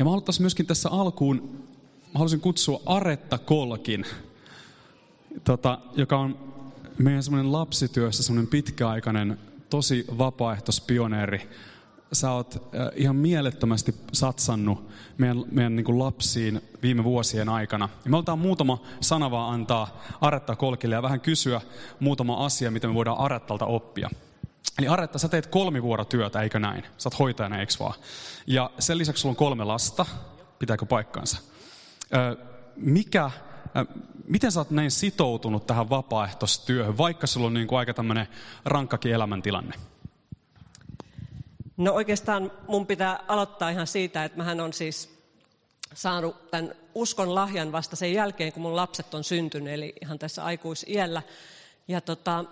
Ja mä haluaisin myöskin tässä alkuun, mä haluaisin kutsua Aretta Kolkin, tota, joka on meidän semmoinen lapsityössä semmoinen pitkäaikainen, tosi vapaaehtoispioneeri. Sä oot äh, ihan mielettömästi satsannut meidän, meidän niin lapsiin viime vuosien aikana. Ja me otetaan muutama sana vaan antaa Aretta Kolkille ja vähän kysyä muutama asia, mitä me voidaan Arettalta oppia. Eli Aretta, sä teet kolmivuorotyötä, eikö näin? Sä oot hoitajana, eikö vaan? Ja sen lisäksi sulla on kolme lasta. Pitääkö paikkansa? Mikä, miten sä oot näin sitoutunut tähän vapaaehtoistyöhön, vaikka sulla on niin kuin aika tämmöinen rankkakin elämäntilanne? No oikeastaan mun pitää aloittaa ihan siitä, että mähän on siis saanut tämän uskon lahjan vasta sen jälkeen, kun mun lapset on syntynyt, eli ihan tässä aikuisiällä. Ja tota,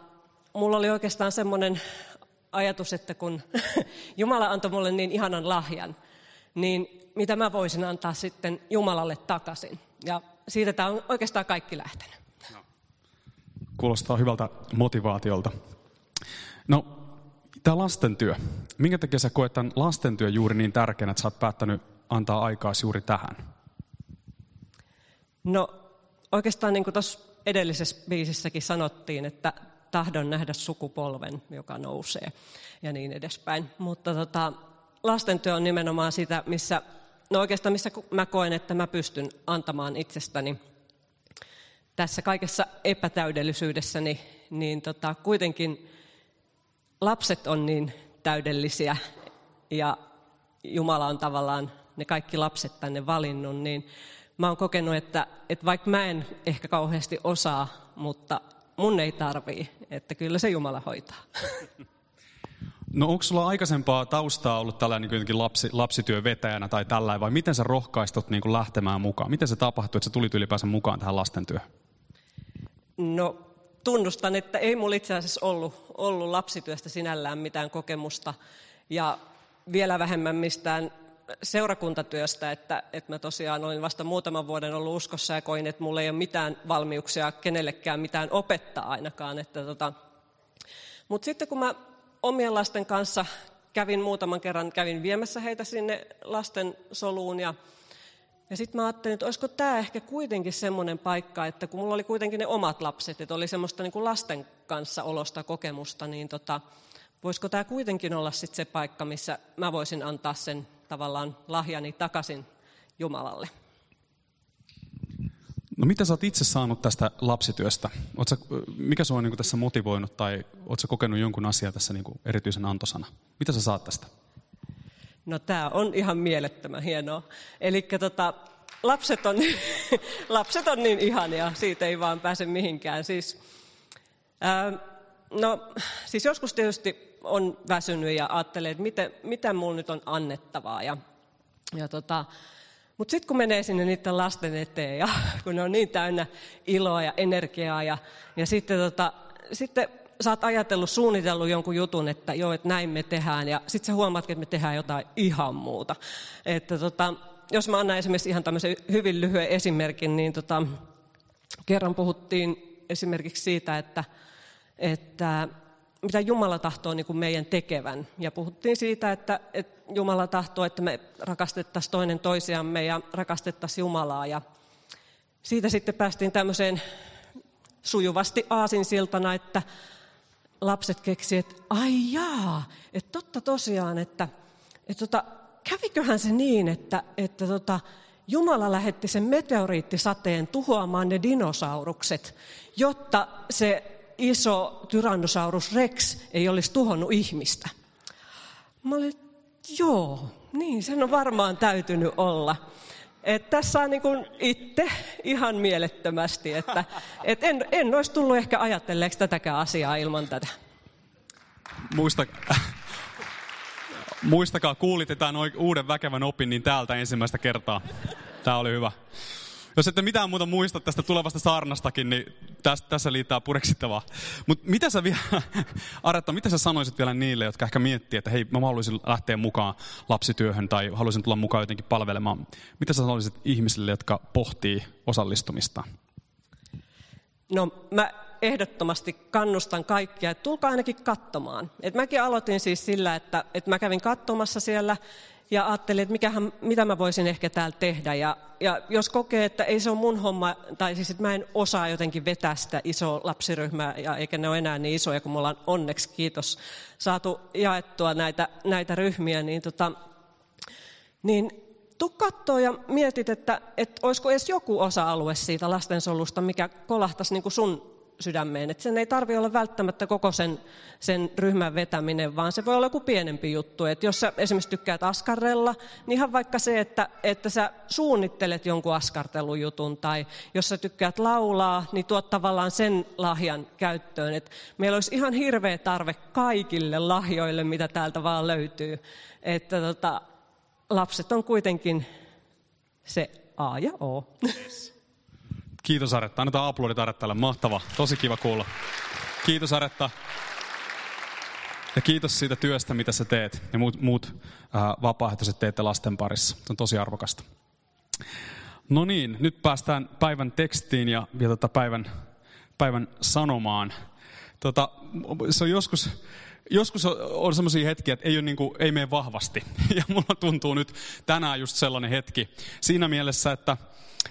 mulla oli oikeastaan semmoinen ajatus, että kun Jumala antoi mulle niin ihanan lahjan, niin mitä mä voisin antaa sitten Jumalalle takaisin. Ja siitä tämä on oikeastaan kaikki lähtenyt. No. Kuulostaa hyvältä motivaatiolta. No, tämä lastentyö. Minkä takia sä koet tämän lastentyö juuri niin tärkeänä, että sä oot päättänyt antaa aikaa juuri tähän? No, oikeastaan niin kuin tuossa edellisessä biisissäkin sanottiin, että tahdon nähdä sukupolven, joka nousee ja niin edespäin. Mutta tota, lastentyö on nimenomaan sitä, missä, no oikeastaan missä mä koen, että mä pystyn antamaan itsestäni tässä kaikessa epätäydellisyydessäni, niin tota, kuitenkin lapset on niin täydellisiä ja Jumala on tavallaan ne kaikki lapset tänne valinnut, niin mä oon kokenut, että, että vaikka mä en ehkä kauheasti osaa, mutta mun ei tarvii, että kyllä se Jumala hoitaa. No onko sulla aikaisempaa taustaa ollut tällainen niin lapsi, lapsityövetäjänä tai tällainen, vai miten sä rohkaistut niin kuin lähtemään mukaan? Miten se tapahtui, että sä tulit ylipäänsä mukaan tähän lastentyöhön? No tunnustan, että ei mulla itse asiassa ollut, ollut lapsityöstä sinällään mitään kokemusta ja vielä vähemmän mistään seurakuntatyöstä, että, että mä tosiaan olin vasta muutaman vuoden ollut uskossa ja koin, että mulla ei ole mitään valmiuksia kenellekään mitään opettaa ainakaan. Että tota. Mutta sitten kun mä omien lasten kanssa kävin muutaman kerran, kävin viemässä heitä sinne lasten soluun ja ja sitten mä ajattelin, että olisiko tämä ehkä kuitenkin semmoinen paikka, että kun mulla oli kuitenkin ne omat lapset, että oli semmoista niin kuin lasten kanssa olosta kokemusta, niin tota, voisiko tämä kuitenkin olla sitten se paikka, missä mä voisin antaa sen tavallaan lahjani takaisin Jumalalle. No mitä sä oot itse saanut tästä lapsityöstä? Oot sä, mikä sua on niin tässä motivoinut tai oot sä kokenut jonkun asian tässä niin erityisen antosana? Mitä sä saat tästä? No tämä on ihan mielettömän hienoa. Eli tota, lapset, on, lapset on niin ihania, siitä ei vaan pääse mihinkään. Siis, ää, no, siis joskus tietysti on väsynyt ja ajattelee, että mitä, mitä mulla nyt on annettavaa. Ja, ja tota, mutta sitten kun menee sinne niiden lasten eteen ja kun ne on niin täynnä iloa ja energiaa ja, ja sitten, tota, sitten sä oot ajatellut, suunnitellut jonkun jutun, että joo, että näin me tehdään ja sitten sä huomaat, että me tehdään jotain ihan muuta. Että tota, jos mä annan esimerkiksi ihan tämmöisen hyvin lyhyen esimerkin, niin tota, kerran puhuttiin esimerkiksi siitä, että, että mitä Jumala tahtoo niin kuin meidän tekevän. Ja puhuttiin siitä, että, että Jumala tahtoo, että me rakastettaisiin toinen toisiamme ja rakastettaisiin Jumalaa. Ja siitä sitten päästiin tämmöiseen sujuvasti aasinsiltana, että lapset keksi, että ai jaa, että totta tosiaan, että, että tota, käviköhän se niin, että, että tota, Jumala lähetti sen meteoriittisateen tuhoamaan ne dinosaurukset, jotta se iso Tyrannosaurus Rex ei olisi tuhonnut ihmistä. Mä olin, joo, niin sen on varmaan täytynyt olla. Et tässä on niin itse ihan mielettömästi, että et en, en olisi tullut ehkä ajatelleeksi tätäkään asiaa ilman tätä. Muista, muistakaa, kuulitte tämän uuden väkevän opin niin täältä ensimmäistä kertaa. Tämä oli hyvä. Jos ette mitään muuta muista tästä tulevasta saarnastakin, niin tässä, tässä liittää pureksittavaa. Mutta mitä sä vielä, Aretta, mitä sä sanoisit vielä niille, jotka ehkä miettii, että hei, mä haluaisin lähteä mukaan lapsityöhön tai haluaisin tulla mukaan jotenkin palvelemaan. Mitä sä sanoisit ihmisille, jotka pohtii osallistumista? No mä ehdottomasti kannustan kaikkia, että tulkaa ainakin katsomaan. Et mäkin aloitin siis sillä, että, että mä kävin katsomassa siellä ja ajattelin, että mikähän, mitä mä voisin ehkä täällä tehdä. Ja, ja jos kokee, että ei se ole mun homma, tai siis että mä en osaa jotenkin vetää sitä isoa lapsiryhmää, ja eikä ne ole enää niin isoja, kun me ollaan onneksi, kiitos, saatu jaettua näitä, näitä ryhmiä, niin, tota, niin tuu katsoa ja mietit, että, että olisiko edes joku osa-alue siitä lastensolusta, mikä kolahtaisi niin kuin sun sydämeen. Että sen ei tarvitse olla välttämättä koko sen, sen ryhmän vetäminen, vaan se voi olla joku pienempi juttu. Että jos sä esimerkiksi tykkäät askarrella, niin ihan vaikka se, että, että sä suunnittelet jonkun askartelujutun, tai jos sä tykkäät laulaa, niin tuot tavallaan sen lahjan käyttöön. Että meillä olisi ihan hirveä tarve kaikille lahjoille, mitä täältä vaan löytyy. Että tota, lapset on kuitenkin se A ja O. Yes. Kiitos Aretta. Annetaan aplodit Arettalle. Mahtava. Tosi kiva kuulla. Kiitos Aretta. Ja kiitos siitä työstä, mitä sä teet ja muut, muut äh, vapaaehtoiset teette lasten parissa. Se on tosi arvokasta. No niin, nyt päästään päivän tekstiin ja vielä tota päivän, päivän sanomaan. Tota, se on joskus, joskus on sellaisia hetkiä, että ei, ole niin kuin, ei mene vahvasti. Ja mulla tuntuu nyt tänään just sellainen hetki. Siinä mielessä, että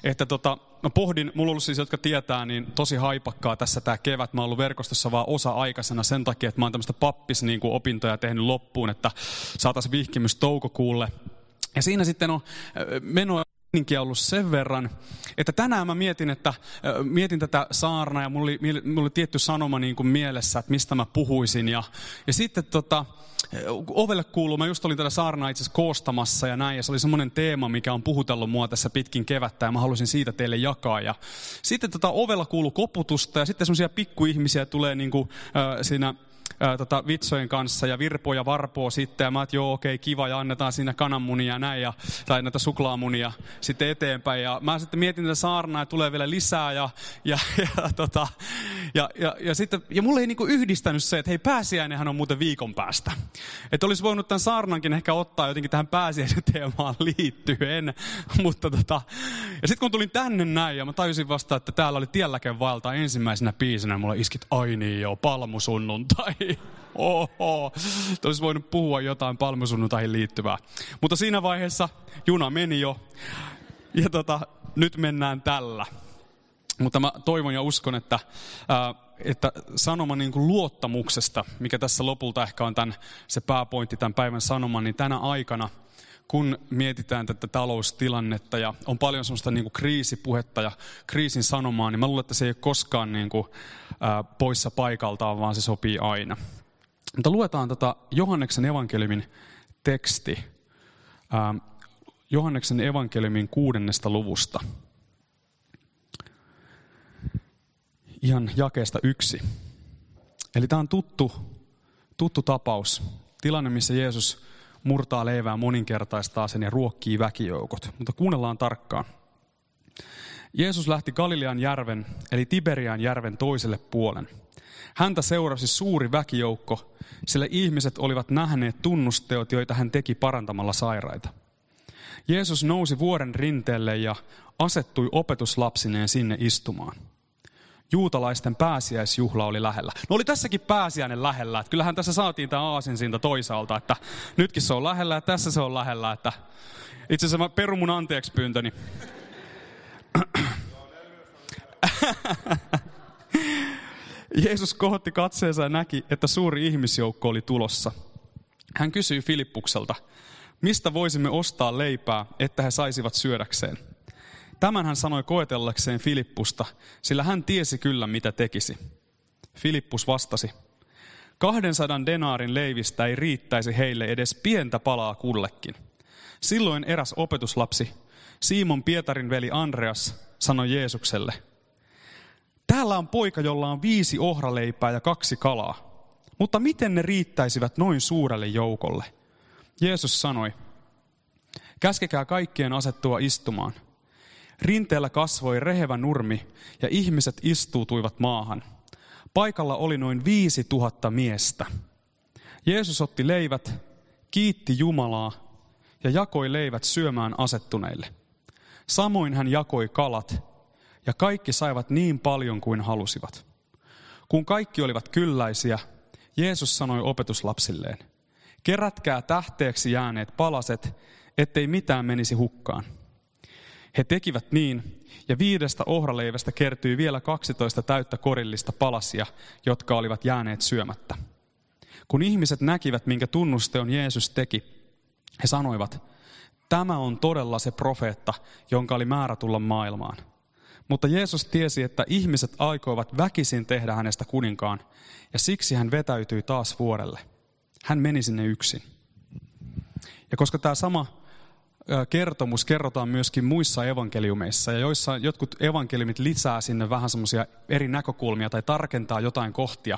että tota, mä pohdin, mulla on ollut siis, jotka tietää, niin tosi haipakkaa tässä tämä kevät. Mä oon ollut verkostossa vaan osa-aikaisena sen takia, että mä oon tämmöistä pappis niin kuin opintoja tehnyt loppuun, että saataisiin vihkimys toukokuulle. Ja siinä sitten on menoa ollut sen verran, että tänään mä mietin, että, mietin tätä saarnaa ja mulla oli, mulla oli tietty sanoma niin kuin mielessä, että mistä mä puhuisin. Ja, ja sitten tota, ovelle kuuluu, mä just olin tätä saarnaa itse koostamassa ja näin, ja se oli semmoinen teema, mikä on puhutellut mua tässä pitkin kevättä, ja mä halusin siitä teille jakaa. Ja sitten tota, ovella kuuluu koputusta, ja sitten semmoisia pikkuihmisiä tulee niin kuin, äh, siinä ää, tota, vitsojen kanssa ja virpoa ja varpoa sitten. Ja mä että joo, okei, okay, kiva ja annetaan siinä kananmunia ja näin, ja, tai näitä suklaamunia sitten eteenpäin. Ja mä sitten mietin tätä saarnaa ja tulee vielä lisää. Ja, ja, ja, tota, ja, ja, ja, sitten, ja mulle ei niinku yhdistänyt se, että hei pääsiäinenhän on muuten viikon päästä. Että olisi voinut tämän saarnankin ehkä ottaa jotenkin tähän pääsiäisen teemaan liittyen. Mutta tota, ja sitten kun tulin tänne näin ja mä tajusin vasta, että täällä oli Tielläken vaeltaa ensimmäisenä biisinä, mulla iskit aini jo palmusunnuntai. Oho, olisi voinut puhua jotain palmusunnuntaihin liittyvää. Mutta siinä vaiheessa juna meni jo. Ja tota, nyt mennään tällä. Mutta mä toivon ja uskon, että, ää, että sanoma niin kuin luottamuksesta, mikä tässä lopulta ehkä on tämän, se pääpointti tämän päivän sanoma, niin tänä aikana, kun mietitään tätä taloustilannetta ja on paljon sellaista niin kuin kriisipuhetta ja kriisin sanomaa, niin mä luulen, että se ei ole koskaan niin kuin, ää, poissa paikaltaan, vaan se sopii aina. Mutta luetaan tätä Johanneksen evankeliumin teksti. Ää, Johanneksen evankeliumin kuudennesta luvusta. Ihan jakeesta yksi. Eli tämä on tuttu, tuttu tapaus. Tilanne, missä Jeesus murtaa leivää moninkertaistaa sen ja ruokkii väkijoukot. Mutta kuunnellaan tarkkaan. Jeesus lähti Galilean järven, eli Tiberian järven toiselle puolen. Häntä seurasi suuri väkijoukko, sillä ihmiset olivat nähneet tunnusteot, joita hän teki parantamalla sairaita. Jeesus nousi vuoren rinteelle ja asettui opetuslapsineen sinne istumaan. Juutalaisten pääsiäisjuhla oli lähellä. No oli tässäkin pääsiäinen lähellä. Että kyllähän tässä saatiin tämä aasinsinta toisaalta, että nytkin se on lähellä ja tässä se on lähellä. Että itse asiassa mä perun mun anteeksi pyyntöni. Jeesus kohotti katseensa ja näki, että suuri ihmisjoukko oli tulossa. Hän kysyi Filippukselta, mistä voisimme ostaa leipää, että he saisivat syödäkseen. Tämän hän sanoi koetellakseen Filippusta, sillä hän tiesi kyllä, mitä tekisi. Filippus vastasi, 200 denaarin leivistä ei riittäisi heille edes pientä palaa kullekin. Silloin eräs opetuslapsi, Simon Pietarin veli Andreas, sanoi Jeesukselle, Täällä on poika, jolla on viisi ohraleipää ja kaksi kalaa. Mutta miten ne riittäisivät noin suurelle joukolle? Jeesus sanoi, käskekää kaikkien asettua istumaan. Rinteellä kasvoi rehevä nurmi ja ihmiset istuutuivat maahan. Paikalla oli noin viisi tuhatta miestä. Jeesus otti leivät, kiitti Jumalaa ja jakoi leivät syömään asettuneille. Samoin hän jakoi kalat ja kaikki saivat niin paljon kuin halusivat. Kun kaikki olivat kylläisiä, Jeesus sanoi opetuslapsilleen, kerätkää tähteeksi jääneet palaset, ettei mitään menisi hukkaan. He tekivät niin, ja viidestä ohraleivästä kertyi vielä 12 täyttä korillista palasia, jotka olivat jääneet syömättä. Kun ihmiset näkivät, minkä tunnusteon Jeesus teki, he sanoivat, tämä on todella se profeetta, jonka oli määrä tulla maailmaan. Mutta Jeesus tiesi, että ihmiset aikoivat väkisin tehdä hänestä kuninkaan, ja siksi hän vetäytyi taas vuorelle. Hän meni sinne yksin. Ja koska tämä sama kertomus kerrotaan myöskin muissa evankeliumeissa, ja joissa jotkut evankeliumit lisää sinne vähän semmoisia eri näkökulmia tai tarkentaa jotain kohtia.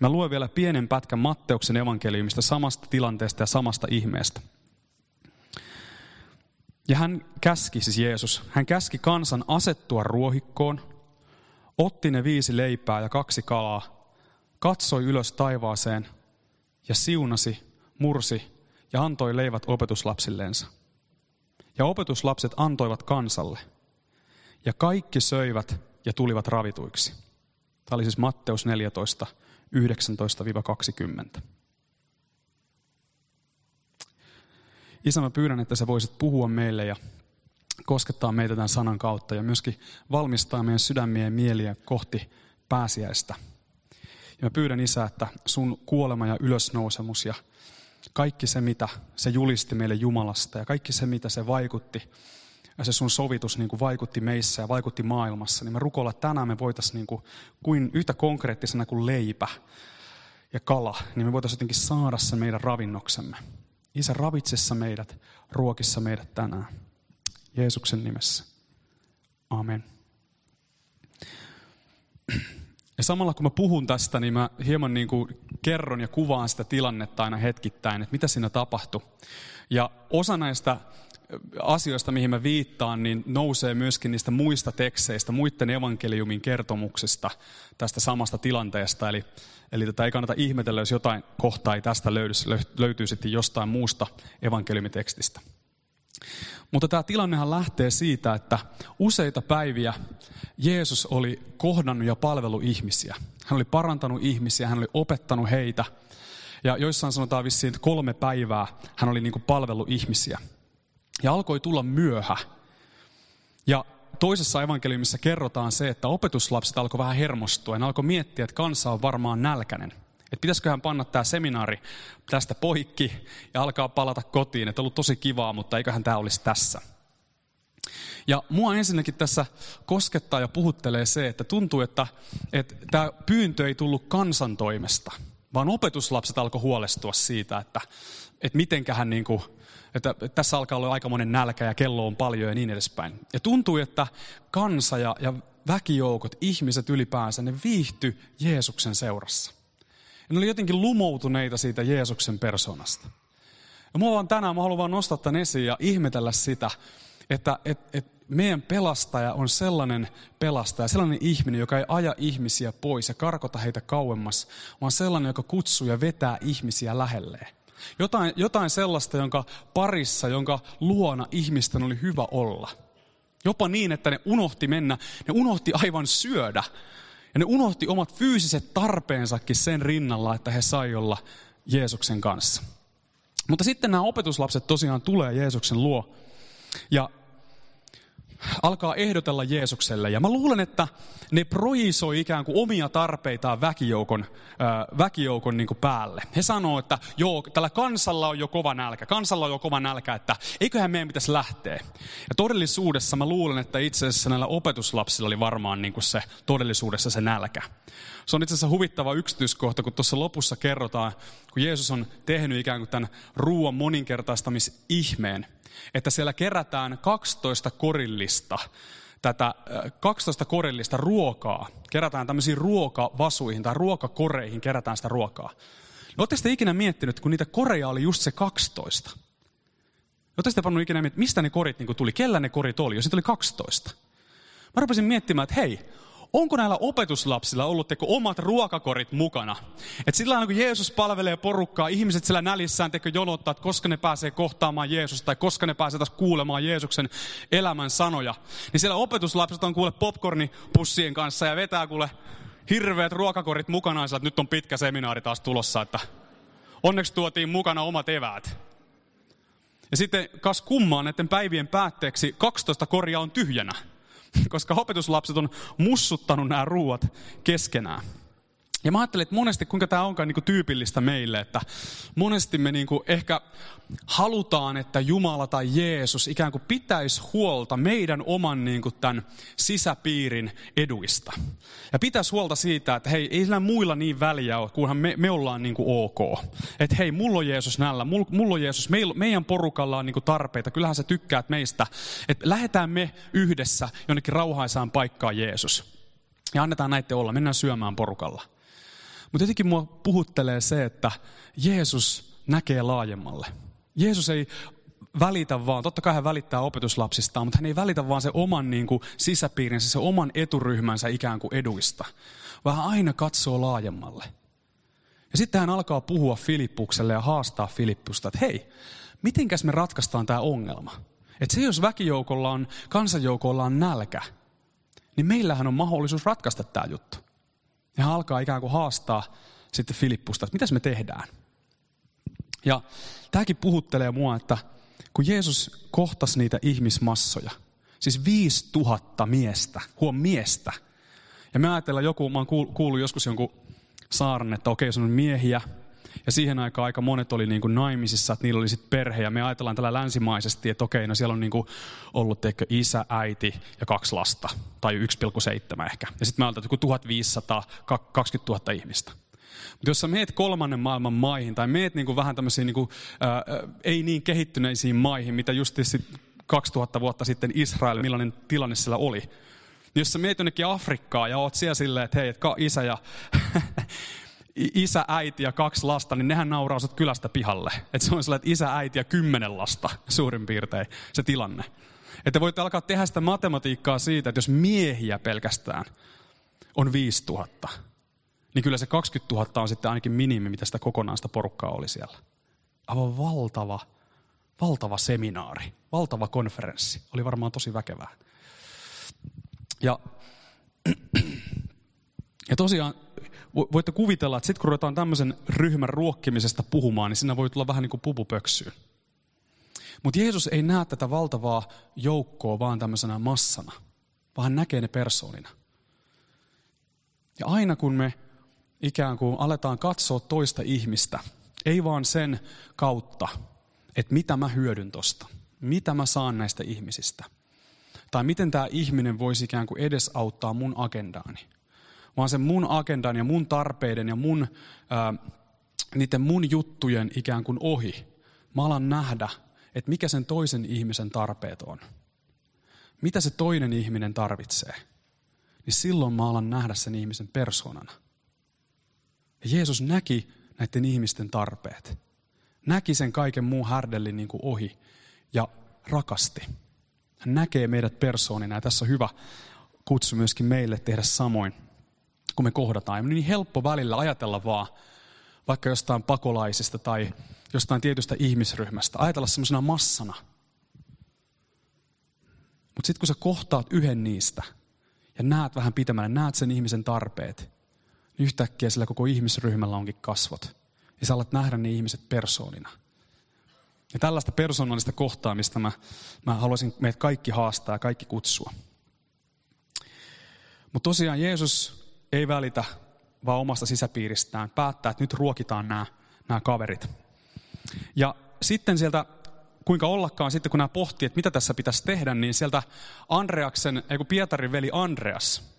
Mä luen vielä pienen pätkän Matteuksen evankeliumista samasta tilanteesta ja samasta ihmeestä. Ja hän käski, siis Jeesus, hän käski kansan asettua ruohikkoon, otti ne viisi leipää ja kaksi kalaa, katsoi ylös taivaaseen ja siunasi, mursi ja antoi leivät opetuslapsilleensa. Ja opetuslapset antoivat kansalle. Ja kaikki söivät ja tulivat ravituiksi. Tämä oli siis Matteus 14, 19-20. Isä, mä pyydän, että sä voisit puhua meille ja koskettaa meitä tämän sanan kautta ja myöskin valmistaa meidän sydämiä ja mieliä kohti pääsiäistä. Ja mä pyydän Isä, että sun kuolema ja ylösnousemus ja kaikki se, mitä se julisti meille Jumalasta ja kaikki se, mitä se vaikutti, ja se sun sovitus niin kuin vaikutti meissä ja vaikutti maailmassa, niin me rukoilla, tänään me voitaisiin niin kuin, kuin yhtä konkreettisena kuin leipä ja kala, niin me voitaisiin jotenkin saada se meidän ravinnoksemme. Isä, ravitsessa meidät, ruokissa meidät tänään. Jeesuksen nimessä. Amen. Ja samalla kun mä puhun tästä, niin mä hieman niin kuin kerron ja kuvaan sitä tilannetta aina hetkittäin, että mitä siinä tapahtui. Ja osa näistä asioista, mihin mä viittaan, niin nousee myöskin niistä muista tekseistä, muiden evankeliumin kertomuksista tästä samasta tilanteesta. Eli, eli tätä ei kannata ihmetellä, jos jotain kohtaa ei tästä löydy, löytyy sitten jostain muusta evankeliumitekstistä. Mutta tämä tilannehan lähtee siitä, että useita päiviä Jeesus oli kohdannut ja palvelu ihmisiä. Hän oli parantanut ihmisiä, hän oli opettanut heitä. Ja joissain sanotaan vissiin, että kolme päivää hän oli niin kuin palvellut ihmisiä. Ja alkoi tulla myöhä. Ja toisessa evankeliumissa kerrotaan se, että opetuslapset alkoi vähän hermostua. Ja ne alkoi miettiä, että kansa on varmaan nälkäinen. Että pitäisiköhän panna tämä seminaari tästä poikki ja alkaa palata kotiin. Että on ollut tosi kivaa, mutta eiköhän tämä olisi tässä. Ja mua ensinnäkin tässä koskettaa ja puhuttelee se, että tuntuu, että, että tämä pyyntö ei tullut kansan toimesta, vaan opetuslapset alkoi huolestua siitä, että, että mitenkähän niin kuin, että tässä alkaa olla aikamoinen nälkä ja kello on paljon ja niin edespäin. Ja tuntui, että kansa ja, ja väkijoukot, ihmiset ylipäänsä, ne viihty Jeesuksen seurassa. Ja ne oli jotenkin lumoutuneita siitä Jeesuksen persoonasta. Ja mua vaan tänään, mä haluan vaan nostaa tämän esiin ja ihmetellä sitä, että et, et meidän pelastaja on sellainen pelastaja, sellainen ihminen, joka ei aja ihmisiä pois ja karkota heitä kauemmas, vaan sellainen, joka kutsuu ja vetää ihmisiä lähelleen. Jotain, jotain sellaista, jonka parissa, jonka luona ihmisten oli hyvä olla. Jopa niin, että ne unohti mennä, ne unohti aivan syödä. Ja ne unohti omat fyysiset tarpeensakin sen rinnalla, että he sai olla Jeesuksen kanssa. Mutta sitten nämä opetuslapset tosiaan tulee Jeesuksen luo. Ja alkaa ehdotella Jeesukselle. Ja mä luulen, että ne projisoi ikään kuin omia tarpeitaan väkijoukon, äh, väkijoukon niin päälle. He sanoo, että joo, tällä kansalla on jo kova nälkä. Kansalla on jo kova nälkä, että eiköhän meidän pitäisi lähteä. Ja todellisuudessa mä luulen, että itse asiassa näillä opetuslapsilla oli varmaan niin kuin se todellisuudessa se nälkä. Se on itse asiassa huvittava yksityiskohta, kun tuossa lopussa kerrotaan, kun Jeesus on tehnyt ikään kuin tämän ruoan moninkertaistamisihmeen, että siellä kerätään 12 korillista tätä 12 korillista ruokaa, kerätään tämmöisiin ruokavasuihin tai ruokakoreihin, kerätään sitä ruokaa. No, Oletteko te ikinä miettinyt, kun niitä koreja oli just se 12? Oletteko te pannut ikinä miettinyt, mistä ne korit niin tuli, kellä ne korit oli, jos niitä oli 12? Mä rupesin miettimään, että hei, onko näillä opetuslapsilla ollut teko omat ruokakorit mukana? Et sillä kun Jeesus palvelee porukkaa, ihmiset siellä nälissään teko jonottaa, että koska ne pääsee kohtaamaan Jeesusta tai koska ne pääsee taas kuulemaan Jeesuksen elämän sanoja. Niin siellä opetuslapset on kuule popcornipussien kanssa ja vetää kuule Hirveät ruokakorit mukana, että nyt on pitkä seminaari taas tulossa, että onneksi tuotiin mukana omat eväät. Ja sitten kas kummaan näiden päivien päätteeksi 12 koria on tyhjänä, koska opetuslapset on mussuttanut nämä ruuat keskenään. Ja mä ajattelin, että monesti kuinka tämä onkaan niin kuin tyypillistä meille, että monesti me niin kuin ehkä halutaan, että Jumala tai Jeesus ikään kuin pitäisi huolta meidän oman niin kuin tämän sisäpiirin eduista. Ja pitäisi huolta siitä, että hei, ei sillä muilla niin väliä ole, kunhan me, me ollaan niin kuin ok. Että hei, mulla on Jeesus nällä, mulla on Jeesus, meidän porukalla on niin kuin tarpeita, kyllähän sä tykkäät meistä. Että lähdetään me yhdessä jonnekin rauhaisaan paikkaan Jeesus. Ja annetaan näiden olla, mennään syömään porukalla. Mutta jotenkin mua puhuttelee se, että Jeesus näkee laajemmalle. Jeesus ei välitä vaan, totta kai hän välittää opetuslapsistaan, mutta hän ei välitä vaan se oman niin kuin, sisäpiirinsä, se oman eturyhmänsä ikään kuin eduista, vaan hän aina katsoo laajemmalle. Ja sitten hän alkaa puhua Filippukselle ja haastaa Filippusta, että hei, mitenkäs me ratkaistaan tämä ongelma? Että se jos väkijoukolla on, kansanjoukolla on nälkä, niin meillähän on mahdollisuus ratkaista tämä juttu. Ja hän alkaa ikään kuin haastaa sitten Filippusta, että mitäs me tehdään. Ja tämäkin puhuttelee mua, että kun Jeesus kohtasi niitä ihmismassoja, siis 5000 miestä, huom miestä. Ja me ajatellaan joku, mä oon kuullut joskus jonkun saarn, että okei, se on miehiä, ja siihen aikaan aika monet oli niin kuin naimisissa, että niillä oli sitten perhe. Ja me ajatellaan tällä länsimaisesti, että okei, no siellä on niin kuin ollut teikö, isä, äiti ja kaksi lasta. Tai 1,7 ehkä. Ja sitten me ajatellaan, että 1500, 20 000 ihmistä. Mutta jos sä meet kolmannen maailman maihin, tai meet niin kuin vähän tämmöisiin niin kuin, ää, ei niin kehittyneisiin maihin, mitä just 2000 vuotta sitten Israel, millainen tilanne siellä oli. Niin jos sä meet jonnekin Afrikkaa ja oot siellä silleen, että hei, että isä ja isä, äiti ja kaksi lasta, niin nehän nauraa sut kylästä pihalle. Että se on sellainen, että isä, äiti ja kymmenen lasta suurin piirtein se tilanne. Että voitte alkaa tehdä sitä matematiikkaa siitä, että jos miehiä pelkästään on 5000, niin kyllä se 20 000 on sitten ainakin minimi, mitä sitä kokonaista porukkaa oli siellä. Aivan valtava, valtava seminaari, valtava konferenssi. Oli varmaan tosi väkevää. Ja, ja tosiaan voitte kuvitella, että sitten kun ruvetaan tämmöisen ryhmän ruokkimisesta puhumaan, niin siinä voi tulla vähän niin kuin pupupöksyyn. Mutta Jeesus ei näe tätä valtavaa joukkoa vaan tämmöisenä massana, vaan hän näkee ne persoonina. Ja aina kun me ikään kuin aletaan katsoa toista ihmistä, ei vaan sen kautta, että mitä mä hyödyn tosta, mitä mä saan näistä ihmisistä, tai miten tämä ihminen voisi ikään kuin edesauttaa mun agendaani, vaan sen mun agendan ja mun tarpeiden ja mun, ää, niiden mun juttujen ikään kuin ohi. Mä alan nähdä, että mikä sen toisen ihmisen tarpeet on. Mitä se toinen ihminen tarvitsee. Niin silloin mä alan nähdä sen ihmisen persoonana. Ja Jeesus näki näiden ihmisten tarpeet. Näki sen kaiken muun härdellin niin kuin ohi ja rakasti. Hän näkee meidät persoonina ja tässä on hyvä kutsu myöskin meille tehdä samoin kun me kohdataan. Ja niin helppo välillä ajatella vaan vaikka jostain pakolaisista tai jostain tietystä ihmisryhmästä. Ajatella semmoisena massana. Mutta sitten kun sä kohtaat yhden niistä ja näet vähän pitemmälle, näet sen ihmisen tarpeet, niin yhtäkkiä sillä koko ihmisryhmällä onkin kasvot. Ja sä alat nähdä ne ihmiset persoonina. Ja tällaista persoonallista kohtaamista mä, mä haluaisin meidät kaikki haastaa ja kaikki kutsua. Mutta tosiaan Jeesus ei välitä, vaan omasta sisäpiiristään. Päättää, että nyt ruokitaan nämä, nämä kaverit. Ja sitten sieltä, kuinka ollakaan sitten, kun nämä pohtii, että mitä tässä pitäisi tehdä, niin sieltä Andreaksen, ei kun Pietarin veli Andreas,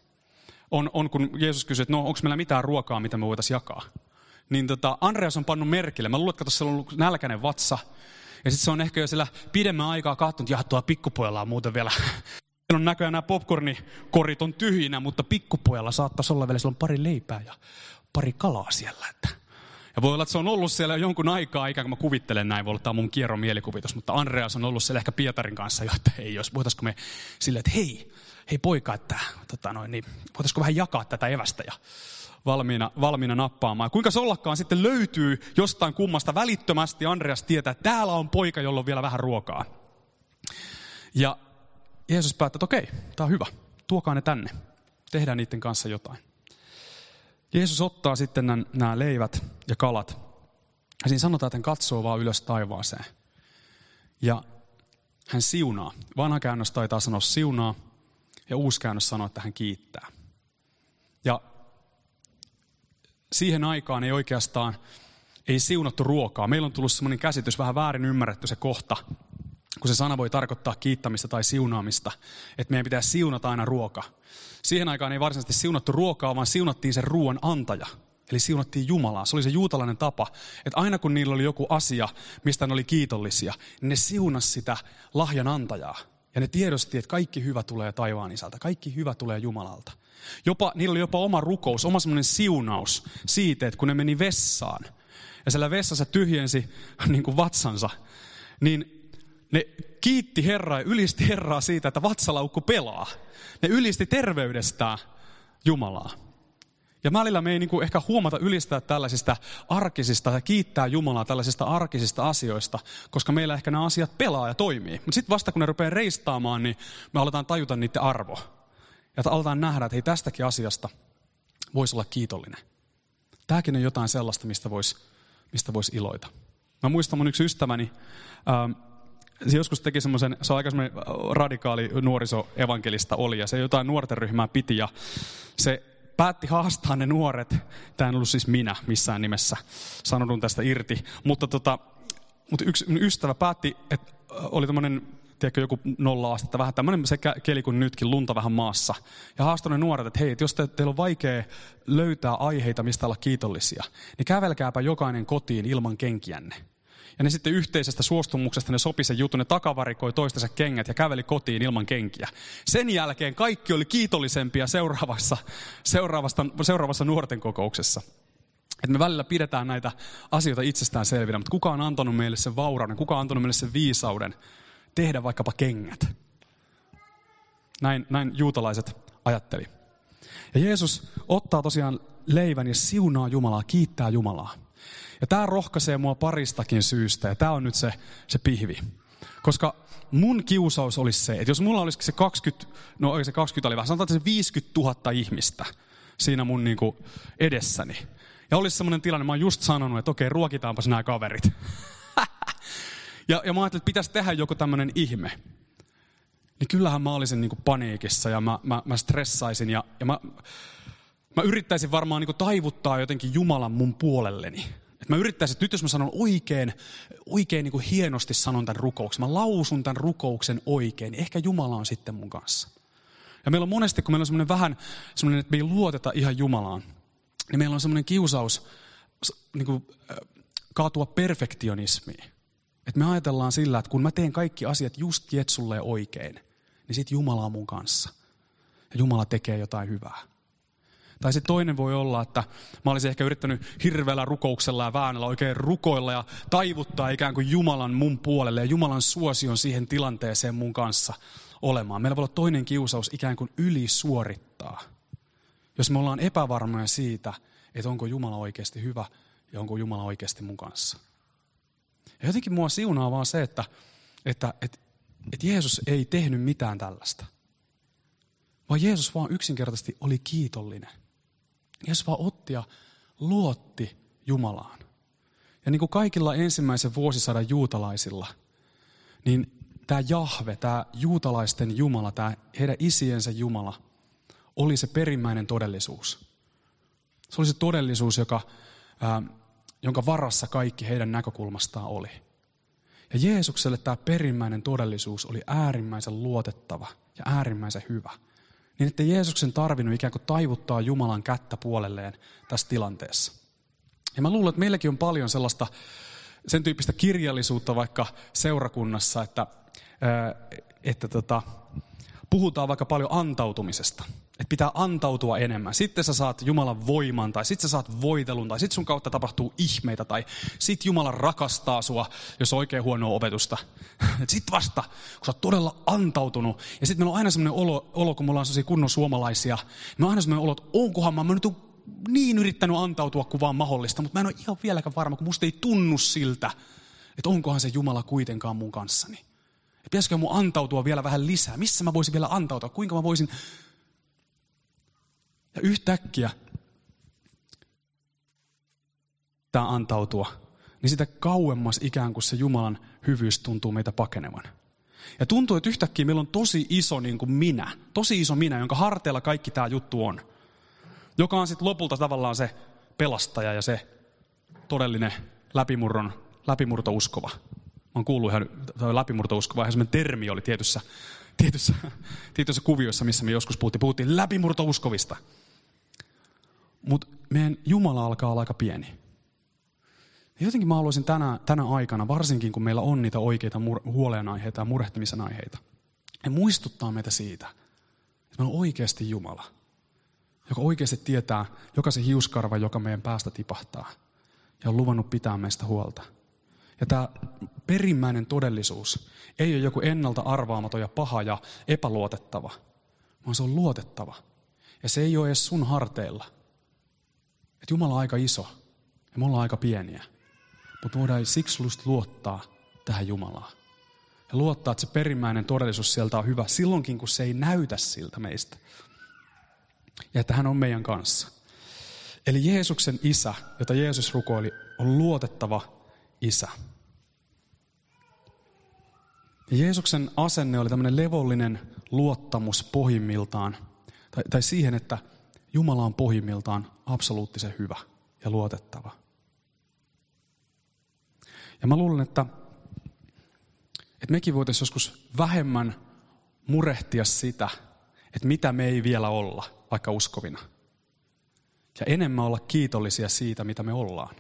on, on kun Jeesus kysyi, että no onko meillä mitään ruokaa, mitä me voitaisiin jakaa. Niin tota, Andreas on pannut merkille. Mä luulen, että siellä on ollut nälkäinen vatsa. Ja sitten se on ehkä jo siellä pidemmän aikaa katsonut, että tuo pikkupojalla on muuten vielä Meillä on näköjään nämä popcornikorit on tyhjinä, mutta pikkupojalla saattaisi olla vielä, on pari leipää ja pari kalaa siellä. Että. Ja voi olla, että se on ollut siellä jonkun aikaa, ikään kuin mä kuvittelen näin, voi olla tämä mun kierron mielikuvitus, mutta Andreas on ollut siellä ehkä Pietarin kanssa jo, että hei, jos voitaisiko me silleen, että hei, hei poika, että tota noin, niin, voitaisiko vähän jakaa tätä evästä ja valmiina, valmiina nappaamaan. Kuinka se ollakaan sitten löytyy jostain kummasta välittömästi, Andreas tietää, että täällä on poika, jolla on vielä vähän ruokaa. Ja Jeesus päättää, että okei, tämä on hyvä, tuokaa ne tänne, tehdään niiden kanssa jotain. Jeesus ottaa sitten nämä, nämä leivät ja kalat. Ja siinä sanotaan, että hän katsoo vaan ylös taivaaseen. Ja hän siunaa. Vanha käännös taitaa sanoa siunaa, ja uusi käännös sanoo, että hän kiittää. Ja siihen aikaan ei oikeastaan, ei siunattu ruokaa. Meillä on tullut sellainen käsitys, vähän väärin ymmärretty se kohta, kun se sana voi tarkoittaa kiittämistä tai siunaamista, että meidän pitää siunata aina ruoka. Siihen aikaan ei varsinaisesti siunattu ruokaa, vaan siunattiin sen ruoan antaja. Eli siunattiin Jumalaa. Se oli se juutalainen tapa, että aina kun niillä oli joku asia, mistä ne oli kiitollisia, niin ne siunas sitä lahjan antajaa. Ja ne tiedosti, että kaikki hyvä tulee taivaan isältä, kaikki hyvä tulee Jumalalta. Jopa, niillä oli jopa oma rukous, oma semmoinen siunaus siitä, että kun ne meni vessaan, ja siellä vessassa tyhjensi niin kuin vatsansa, niin ne kiitti Herraa ja ylisti Herraa siitä, että vatsalaukku pelaa. Ne ylisti terveydestään Jumalaa. Ja välillä me ei niin kuin ehkä huomata ylistää tällaisista arkisista ja kiittää Jumalaa tällaisista arkisista asioista, koska meillä ehkä nämä asiat pelaa ja toimii. Mutta sitten vasta kun ne rupeaa reistaamaan, niin me aletaan tajuta niiden arvo. Ja aletaan nähdä, että hei tästäkin asiasta voisi olla kiitollinen. Tämäkin on jotain sellaista, mistä voisi mistä vois iloita. Mä muistan mun yksi ystäväni, ähm, se joskus teki semmoisen, se on aika semmoinen radikaali nuorisoevankelista oli, ja se jotain nuorten ryhmää piti, ja se päätti haastaa ne nuoret, tämä en ollut siis minä missään nimessä, sanonut tästä irti, mutta, tota, mutta yksi ystävä päätti, että oli tämmöinen tiedätkö, joku nolla astetta, vähän tämmöinen se keli kuin nytkin, lunta vähän maassa. Ja haastoi ne nuoret, että hei, että jos te, teillä on vaikea löytää aiheita, mistä olla kiitollisia, niin kävelkääpä jokainen kotiin ilman kenkiänne. Ja ne sitten yhteisestä suostumuksesta ne sopi sen jutun, ne takavarikoi toistensa kengät ja käveli kotiin ilman kenkiä. Sen jälkeen kaikki oli kiitollisempia seuraavassa, seuraavassa, seuraavassa nuorten kokouksessa. Että me välillä pidetään näitä asioita itsestään selvinä, mutta kuka on antanut meille sen vaurauden, kuka on antanut meille sen viisauden tehdä vaikkapa kengät. Näin, näin juutalaiset ajatteli. Ja Jeesus ottaa tosiaan leivän ja siunaa Jumalaa, kiittää Jumalaa. Ja tämä rohkaisee mua paristakin syystä, ja tämä on nyt se, se pihvi. Koska mun kiusaus olisi se, että jos mulla olisi se 20, no se 20 oli vähän, sanotaan, se 50 000 ihmistä siinä mun niin kuin edessäni. Ja olisi semmoinen tilanne, mä oon just sanonut, että okei, ruokitaanpas nämä kaverit. ja, ja mä ajattelin, että pitäisi tehdä joku tämmöinen ihme. Niin kyllähän mä olisin niin kuin paniikissa ja mä, mä, mä stressaisin ja, ja mä, mä yrittäisin varmaan niin kuin taivuttaa jotenkin Jumalan mun puolelleni. Et mä yrittäisin, että nyt jos mä sanon oikein, oikein niin kuin hienosti sanon tämän rukouksen, mä lausun tämän rukouksen oikein, niin ehkä Jumala on sitten mun kanssa. Ja meillä on monesti, kun meillä on semmoinen vähän, semmoinen, että me ei luoteta ihan Jumalaan, niin meillä on semmoinen kiusaus niin kuin, kaatua perfektionismiin. Että me ajatellaan sillä, että kun mä teen kaikki asiat just Jetsulle oikein, niin sitten Jumala on mun kanssa. Ja Jumala tekee jotain hyvää. Tai se toinen voi olla, että mä olisin ehkä yrittänyt hirveällä rukouksella ja väännellä oikein rukoilla ja taivuttaa ikään kuin Jumalan mun puolelle ja Jumalan suosion siihen tilanteeseen mun kanssa olemaan. Meillä voi olla toinen kiusaus ikään kuin ylisuorittaa. Jos me ollaan epävarmoja siitä, että onko Jumala oikeasti hyvä ja onko Jumala oikeasti mun kanssa. Ja jotenkin mua siunaa vaan se, että, että, että, että Jeesus ei tehnyt mitään tällaista. Vaan Jeesus vaan yksinkertaisesti oli kiitollinen. Vaan otti ja luotti Jumalaan. Ja niin kuin kaikilla ensimmäisen vuosisadan juutalaisilla, niin tämä Jahve, tämä juutalaisten Jumala, tämä heidän isiensä Jumala, oli se perimmäinen todellisuus. Se oli se todellisuus, joka, ää, jonka varassa kaikki heidän näkökulmastaan oli. Ja Jeesukselle tämä perimmäinen todellisuus oli äärimmäisen luotettava ja äärimmäisen hyvä. Niin että Jeesuksen tarvinnut ikään kuin taivuttaa Jumalan kättä puolelleen tässä tilanteessa. Ja mä luulen, että meilläkin on paljon sellaista, sen tyyppistä kirjallisuutta vaikka seurakunnassa, että, että tota, puhutaan vaikka paljon antautumisesta. Että pitää antautua enemmän. Sitten sä saat Jumalan voiman, tai sitten sä saat voitelun, tai sitten sun kautta tapahtuu ihmeitä, tai sitten Jumala rakastaa sua, jos on oikein huonoa opetusta. Sitten vasta, kun sä oot todella antautunut. Ja sitten meillä on aina sellainen olo, olo kun me ollaan sellaisia kunnon suomalaisia, me on aina sellainen olo, että onkohan mä, mä nyt niin yrittänyt antautua kuin vaan mahdollista, mutta mä en ole ihan vieläkään varma, kun musta ei tunnu siltä, että onkohan se Jumala kuitenkaan mun kanssani. Ja pitäisikö mun antautua vielä vähän lisää? Missä mä voisin vielä antautua? Kuinka mä voisin... Ja yhtäkkiä yrittää antautua, niin sitä kauemmas ikään kuin se Jumalan hyvyys tuntuu meitä pakenevan. Ja tuntuu, että yhtäkkiä meillä on tosi iso niin kuin minä, tosi iso minä, jonka harteilla kaikki tämä juttu on. Joka on sitten lopulta tavallaan se pelastaja ja se todellinen läpimurron, läpimurtouskova. Mä oon kuullut ihan, läpimurtouskova, ihan semmoinen termi oli tietyssä, tietyssä, tietyssä kuviossa, missä me joskus puhuttiin, puhuttiin läpimurtouskovista. Mutta meidän Jumala alkaa olla aika pieni. Ja jotenkin mä haluaisin tänä, tänä aikana, varsinkin kun meillä on niitä oikeita mur- huolenaiheita ja murehtimisen aiheita, ja muistuttaa meitä siitä, että meillä on oikeasti Jumala, joka oikeasti tietää jokaisen hiuskarva, joka meidän päästä tipahtaa, ja on luvannut pitää meistä huolta. Ja tämä perimmäinen todellisuus ei ole joku ennalta arvaamaton ja paha ja epäluotettava, vaan se on luotettava. Ja se ei ole edes sun harteilla. Että Jumala on aika iso ja me ollaan aika pieniä. Mutta voidaan siksi luottaa tähän Jumalaan. Ja luottaa, että se perimmäinen todellisuus sieltä on hyvä silloinkin, kun se ei näytä siltä meistä. Ja että hän on meidän kanssa. Eli Jeesuksen isä, jota Jeesus rukoili, on luotettava isä. Ja Jeesuksen asenne oli tämmöinen levollinen luottamus pohjimmiltaan, tai, tai siihen, että Jumala on pohjimmiltaan absoluuttisen hyvä ja luotettava. Ja mä luulen, että, että mekin voitaisiin joskus vähemmän murehtia sitä, että mitä me ei vielä olla, vaikka uskovina. Ja enemmän olla kiitollisia siitä, mitä me ollaan.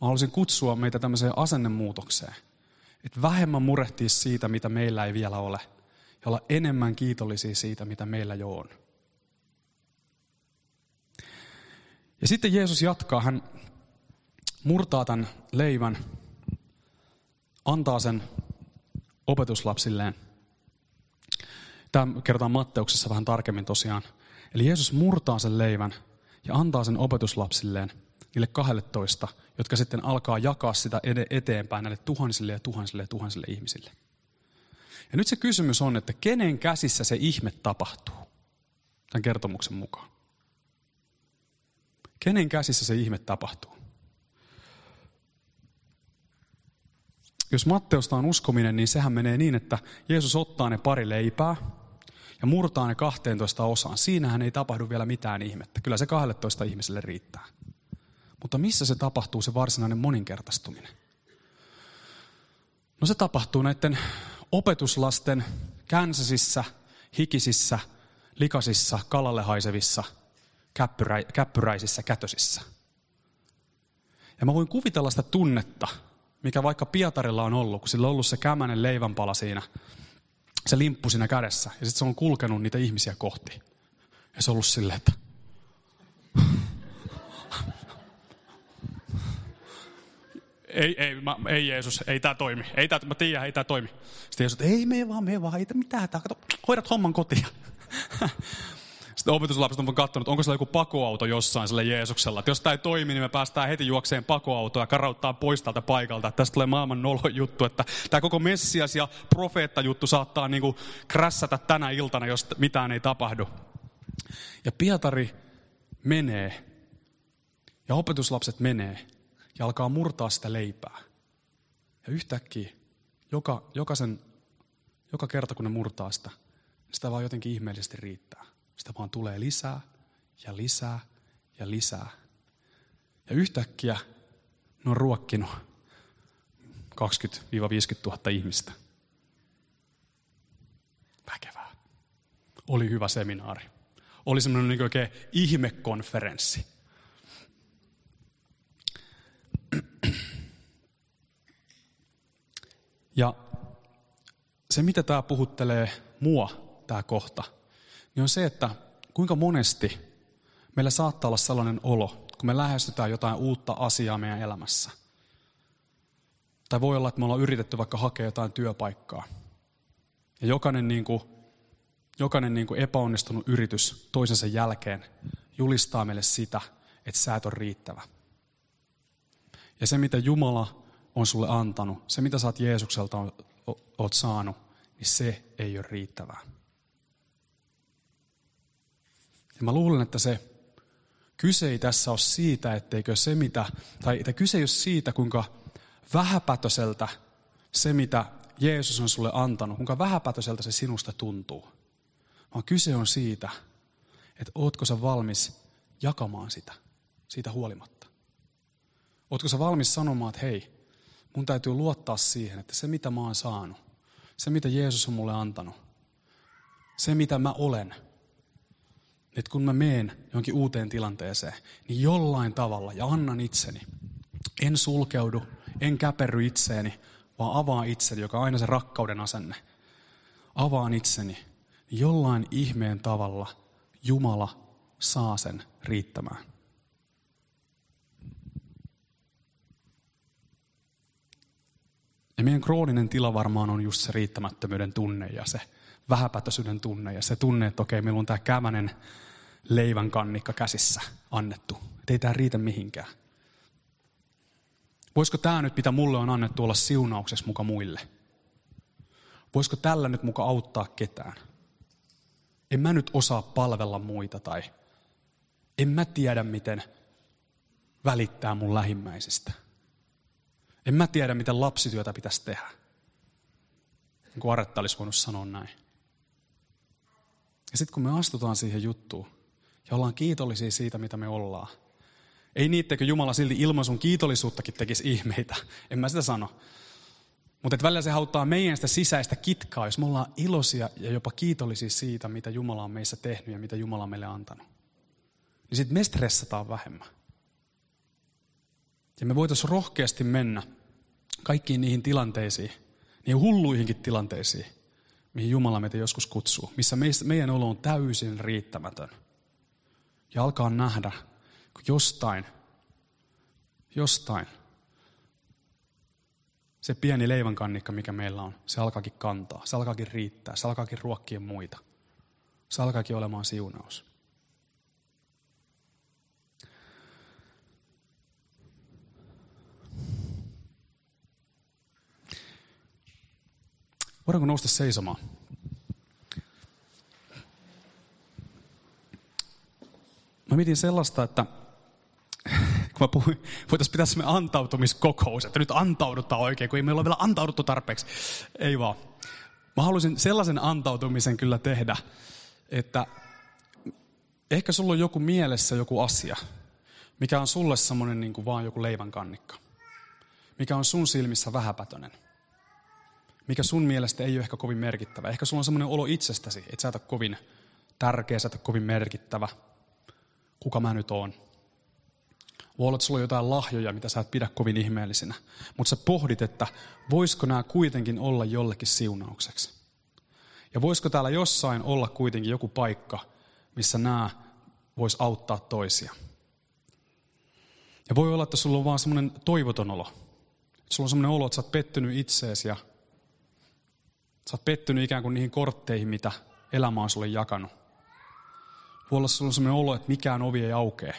Mä haluaisin kutsua meitä tämmöiseen asennemuutokseen. Että vähemmän murehtia siitä, mitä meillä ei vielä ole. Ja olla enemmän kiitollisia siitä, mitä meillä jo on. Ja sitten Jeesus jatkaa, hän murtaa tämän leivän, antaa sen opetuslapsilleen. Tämä kerrotaan Matteuksessa vähän tarkemmin tosiaan. Eli Jeesus murtaa sen leivän ja antaa sen opetuslapsilleen, niille 12, jotka sitten alkaa jakaa sitä eteenpäin näille tuhansille ja tuhansille ja tuhansille ihmisille. Ja nyt se kysymys on, että kenen käsissä se ihme tapahtuu tämän kertomuksen mukaan? Kenen käsissä se ihme tapahtuu? Jos Matteusta on uskominen, niin sehän menee niin, että Jeesus ottaa ne pari leipää ja murtaa ne 12 osaan. Siinähän ei tapahdu vielä mitään ihmettä. Kyllä se 12 ihmiselle riittää. Mutta missä se tapahtuu, se varsinainen moninkertaistuminen? No se tapahtuu näiden opetuslasten känsäsissä, hikisissä, likasissa, kalalle haisevissa, käppyrä, käppyräisissä kätösissä. Ja mä voin kuvitella sitä tunnetta, mikä vaikka Pietarilla on ollut, kun sillä on ollut se kämänen leivänpala siinä, se limppu siinä kädessä, ja sitten se on kulkenut niitä ihmisiä kohti. Ja se on ollut silleen, että ei, ei, mä, ei Jeesus, ei tämä toimi. Ei tää, mä tiedän, ei tämä toimi. Sitten Jeesus, ei me vaan, me vaan, ei mitään, tää, kato, hoidat homman kotiin. Sitten opetuslapset on katsonut, onko siellä joku pakoauto jossain sille Jeesuksella. Että jos tämä ei toimi, niin me päästään heti juokseen pakoautoa ja karauttaa pois tältä paikalta. Tästä tulee maailman nolo juttu, että tämä koko Messias ja profeetta juttu saattaa niin kuin krässätä tänä iltana, jos mitään ei tapahdu. Ja Pietari menee ja opetuslapset menee ja alkaa murtaa sitä leipää. Ja yhtäkkiä joka, jokaisen, joka kerta kun ne murtaa sitä, niin sitä vaan jotenkin ihmeellisesti riittää. Sitä vaan tulee lisää ja lisää ja lisää. Ja yhtäkkiä ne on ruokkinut 20-50 000 ihmistä. Väkevää. Oli hyvä seminaari. Oli semmoinen niin oikein ihmekonferenssi. Ja se, mitä tämä puhuttelee mua, tämä kohta, niin on se, että kuinka monesti meillä saattaa olla sellainen olo, kun me lähestytään jotain uutta asiaa meidän elämässä. Tai voi olla, että me ollaan yritetty vaikka hakea jotain työpaikkaa. Ja jokainen, niin kuin, jokainen niin kuin epäonnistunut yritys toisensa jälkeen julistaa meille sitä, että sä et ole riittävä. Ja se, mitä Jumala on sulle antanut, se, mitä oot Jeesukselta oot saanut, niin se ei ole riittävää. Ja mä luulen, että se Kyse ei tässä ole siitä, etteikö se mitä, tai että kyse ei ole siitä, kuinka vähäpätöseltä se, mitä Jeesus on sulle antanut, kuinka vähäpätöseltä se sinusta tuntuu. Vaan kyse on siitä, että ootko sä valmis jakamaan sitä, siitä huolimatta. Ootko sä valmis sanomaan, että hei, mun täytyy luottaa siihen, että se mitä mä oon saanut, se mitä Jeesus on mulle antanut, se mitä mä olen, että kun mä meen jonkin uuteen tilanteeseen, niin jollain tavalla ja annan itseni, en sulkeudu, en käperry itseeni, vaan avaan itseni, joka on aina se rakkauden asenne. Avaan itseni, niin jollain ihmeen tavalla Jumala saa sen riittämään. Ja meidän krooninen tila varmaan on just se riittämättömyyden tunne ja se vähäpätöisyyden tunne ja se tunne, että okei, meillä on tämä kämänen leivän kannikka käsissä annettu. Että ei tämä riitä mihinkään. Voisiko tämä nyt, mitä mulle on annettu, olla siunauksessa muka muille? Voisiko tällä nyt muka auttaa ketään? En mä nyt osaa palvella muita tai en mä tiedä, miten välittää mun lähimmäisistä. En mä tiedä, miten lapsityötä pitäisi tehdä. Niin kuin Aretta olisi voinut sanoa näin. Ja sitten kun me astutaan siihen juttuun ja ollaan kiitollisia siitä, mitä me ollaan. Ei niittekö Jumala silti ilman sun kiitollisuuttakin tekisi ihmeitä. En mä sitä sano. Mutta välillä se auttaa meidän sitä sisäistä kitkaa, jos me ollaan iloisia ja jopa kiitollisia siitä, mitä Jumala on meissä tehnyt ja mitä Jumala on meille antanut. Niin sitten me stressataan vähemmän. Ja me voitaisiin rohkeasti mennä kaikkiin niihin tilanteisiin, niihin hulluihinkin tilanteisiin, mihin Jumala meitä joskus kutsuu, missä meidän olo on täysin riittämätön. Ja alkaa nähdä, kun jostain, jostain, se pieni leivänkannikka, mikä meillä on, se alkaakin kantaa, se alkaakin riittää, se alkaakin ruokkia muita. Se alkaakin olemaan siunaus. Voidaanko nousta seisomaan? Mä mietin sellaista, että kun mä puhuin, voitaisiin pitää semmoinen antautumiskokous, että nyt antaudutaan oikein, kun ei meillä ole vielä antauduttu tarpeeksi. Ei vaan. Mä haluaisin sellaisen antautumisen kyllä tehdä, että ehkä sulla on joku mielessä joku asia, mikä on sulle semmoinen niin kuin vaan joku leivän kannikka. Mikä on sun silmissä vähäpätönen mikä sun mielestä ei ole ehkä kovin merkittävä. Ehkä sulla on semmoinen olo itsestäsi, että sä et ole kovin tärkeä, sä et ole kovin merkittävä. Kuka mä nyt oon? Voi olla, että sulla on jotain lahjoja, mitä sä et pidä kovin ihmeellisinä. Mutta sä pohdit, että voisiko nämä kuitenkin olla jollekin siunaukseksi. Ja voisiko täällä jossain olla kuitenkin joku paikka, missä nämä vois auttaa toisia. Ja voi olla, että sulla on vaan semmoinen toivoton olo. Sulla on semmoinen olo, että sä oot pettynyt itseesi ja Sä oot pettynyt ikään kuin niihin kortteihin, mitä elämä on sulle jakanut. Voi olla sulla sellainen olo, että mikään ovi ei aukee.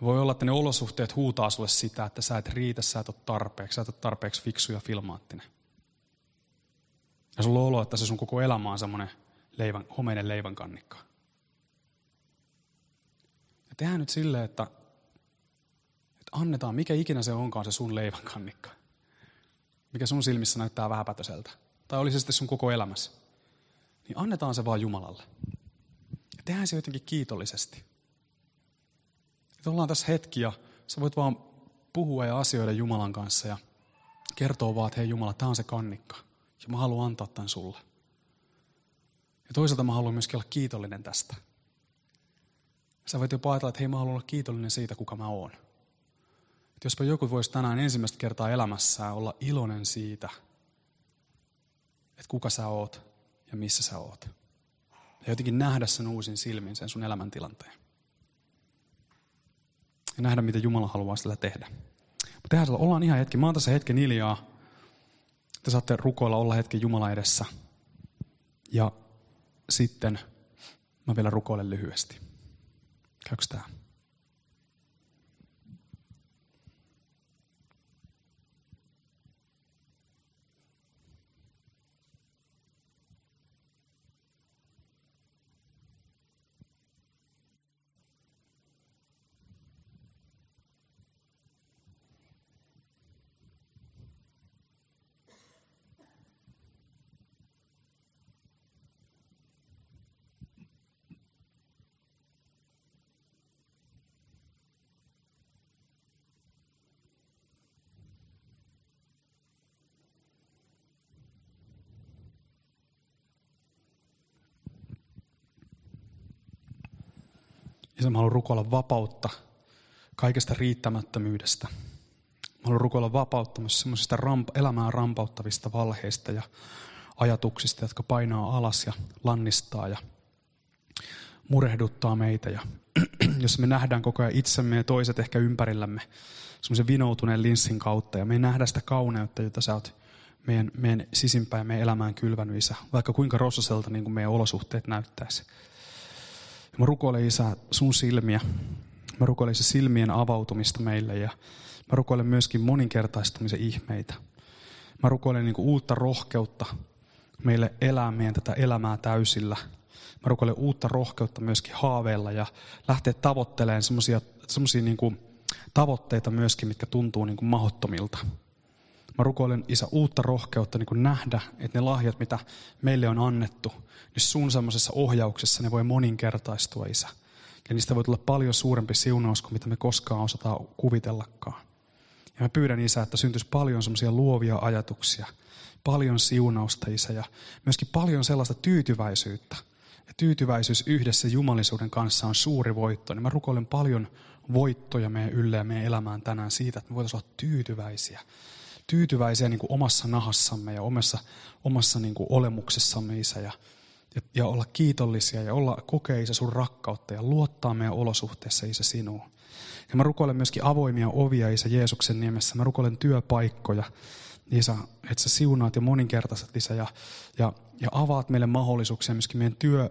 Voi olla, että ne olosuhteet huutaa sulle sitä, että sä et riitä, sä et ole tarpeeksi, sä et ole tarpeeksi fiksu ja filmaattinen. Ja sulla on olo, että se sun koko elämä on semmoinen leivän, homeinen leivän kannikka. Ja tehdään nyt silleen, että, että annetaan, mikä ikinä se onkaan se sun leivän kannikka mikä sun silmissä näyttää vähäpätöseltä, tai oli se sitten sun koko elämässä, niin annetaan se vaan Jumalalle. Ja tehdään se jotenkin kiitollisesti. Että ollaan tässä hetki ja sä voit vaan puhua ja asioida Jumalan kanssa ja kertoa vaan, että hei Jumala, tämä on se kannikka. Ja mä haluan antaa tämän sulle. Ja toisaalta mä haluan myöskin olla kiitollinen tästä. Sä voit jopa ajatella, että hei mä haluan olla kiitollinen siitä, kuka mä oon. Että jospa joku voisi tänään ensimmäistä kertaa elämässään olla iloinen siitä, että kuka sä oot ja missä sä oot. Ja jotenkin nähdä sen uusin silmin, sen sun elämäntilanteen. Ja nähdä, mitä Jumala haluaa sillä tehdä. Mutta tehdään ollaan ihan hetki. Mä oon tässä hetken hiljaa. Te saatte rukoilla olla hetken Jumala edessä. Ja sitten mä vielä rukoilen lyhyesti. Käykö tämä? Isä, mä haluan rukoilla vapautta kaikesta riittämättömyydestä. Mä haluan rukoilla vapautta myös semmoisista ramp- elämää rampauttavista valheista ja ajatuksista, jotka painaa alas ja lannistaa ja murehduttaa meitä. Ja jos me nähdään koko ajan itsemme ja toiset ehkä ympärillämme semmoisen vinoutuneen linssin kautta ja me ei nähdä sitä kauneutta, jota sä oot meidän, meidän sisimpään meidän elämään kylvänyt, Isä, vaikka kuinka rososelta niin kuin meidän olosuhteet näyttäisi. Mä rukoilen, Isä, sun silmiä. Mä rukoilen se silmien avautumista meille ja mä rukoilen myöskin moninkertaistumisen ihmeitä. Mä rukoilen niin uutta rohkeutta meille elää meidän tätä elämää täysillä. Mä rukoilen uutta rohkeutta myöskin haaveilla ja lähteä tavoittelemaan semmoisia niin kuin tavoitteita myöskin, mitkä tuntuu niin kuin mahottomilta. Mä rukoilen Isä uutta rohkeutta niin kuin nähdä, että ne lahjat, mitä meille on annettu, niin sun semmoisessa ohjauksessa ne voi moninkertaistua Isä. Ja niistä voi tulla paljon suurempi siunaus kuin mitä me koskaan osataan kuvitellakaan. Ja mä pyydän Isä, että syntyisi paljon semmoisia luovia ajatuksia, paljon siunausta Isä ja myöskin paljon sellaista tyytyväisyyttä. Ja tyytyväisyys yhdessä jumalisuuden kanssa on suuri voitto. Niin mä rukoilen paljon voittoja meidän ylle ja meidän elämään tänään siitä, että me voitaisiin olla tyytyväisiä. Tyytyväisiä niin kuin omassa nahassamme ja omassa, omassa niin kuin olemuksessamme, Isä. Ja, ja, ja olla kiitollisia ja olla kokea, Isä, sun rakkautta ja luottaa meidän olosuhteessa, Isä, sinuun. Ja mä rukoilen myöskin avoimia ovia, Isä, Jeesuksen nimessä. Mä rukoilen työpaikkoja, Isä, että sä siunaat ja moninkertaiset Isä ja, ja, ja avaat meille mahdollisuuksia myöskin meidän työ,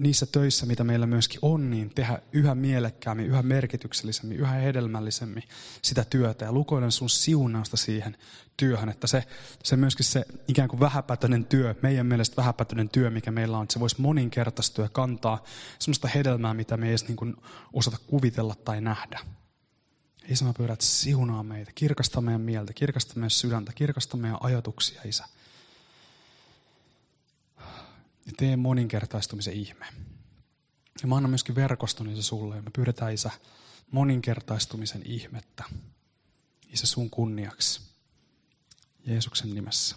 niissä töissä, mitä meillä myöskin on, niin tehdä yhä mielekkäämmin, yhä merkityksellisemmin, yhä hedelmällisemmin sitä työtä. Ja lukoilen sun siunausta siihen työhön, että se, se myöskin se ikään kuin vähäpätöinen työ, meidän mielestä vähäpätöinen työ, mikä meillä on, että se voisi moninkertaistua ja kantaa sellaista hedelmää, mitä me ei edes niin kuin osata kuvitella tai nähdä. Isä, mä pyydän, että siunaa meitä, kirkasta meidän mieltä, kirkasta meidän sydäntä, kirkasta meidän ajatuksia, Isä. Ja tee moninkertaistumisen ihme. Ja mä annan myöskin verkoston, Isä, sulle. Ja me pyydetään, Isä, moninkertaistumisen ihmettä. Isä, sun kunniaksi. Jeesuksen nimessä.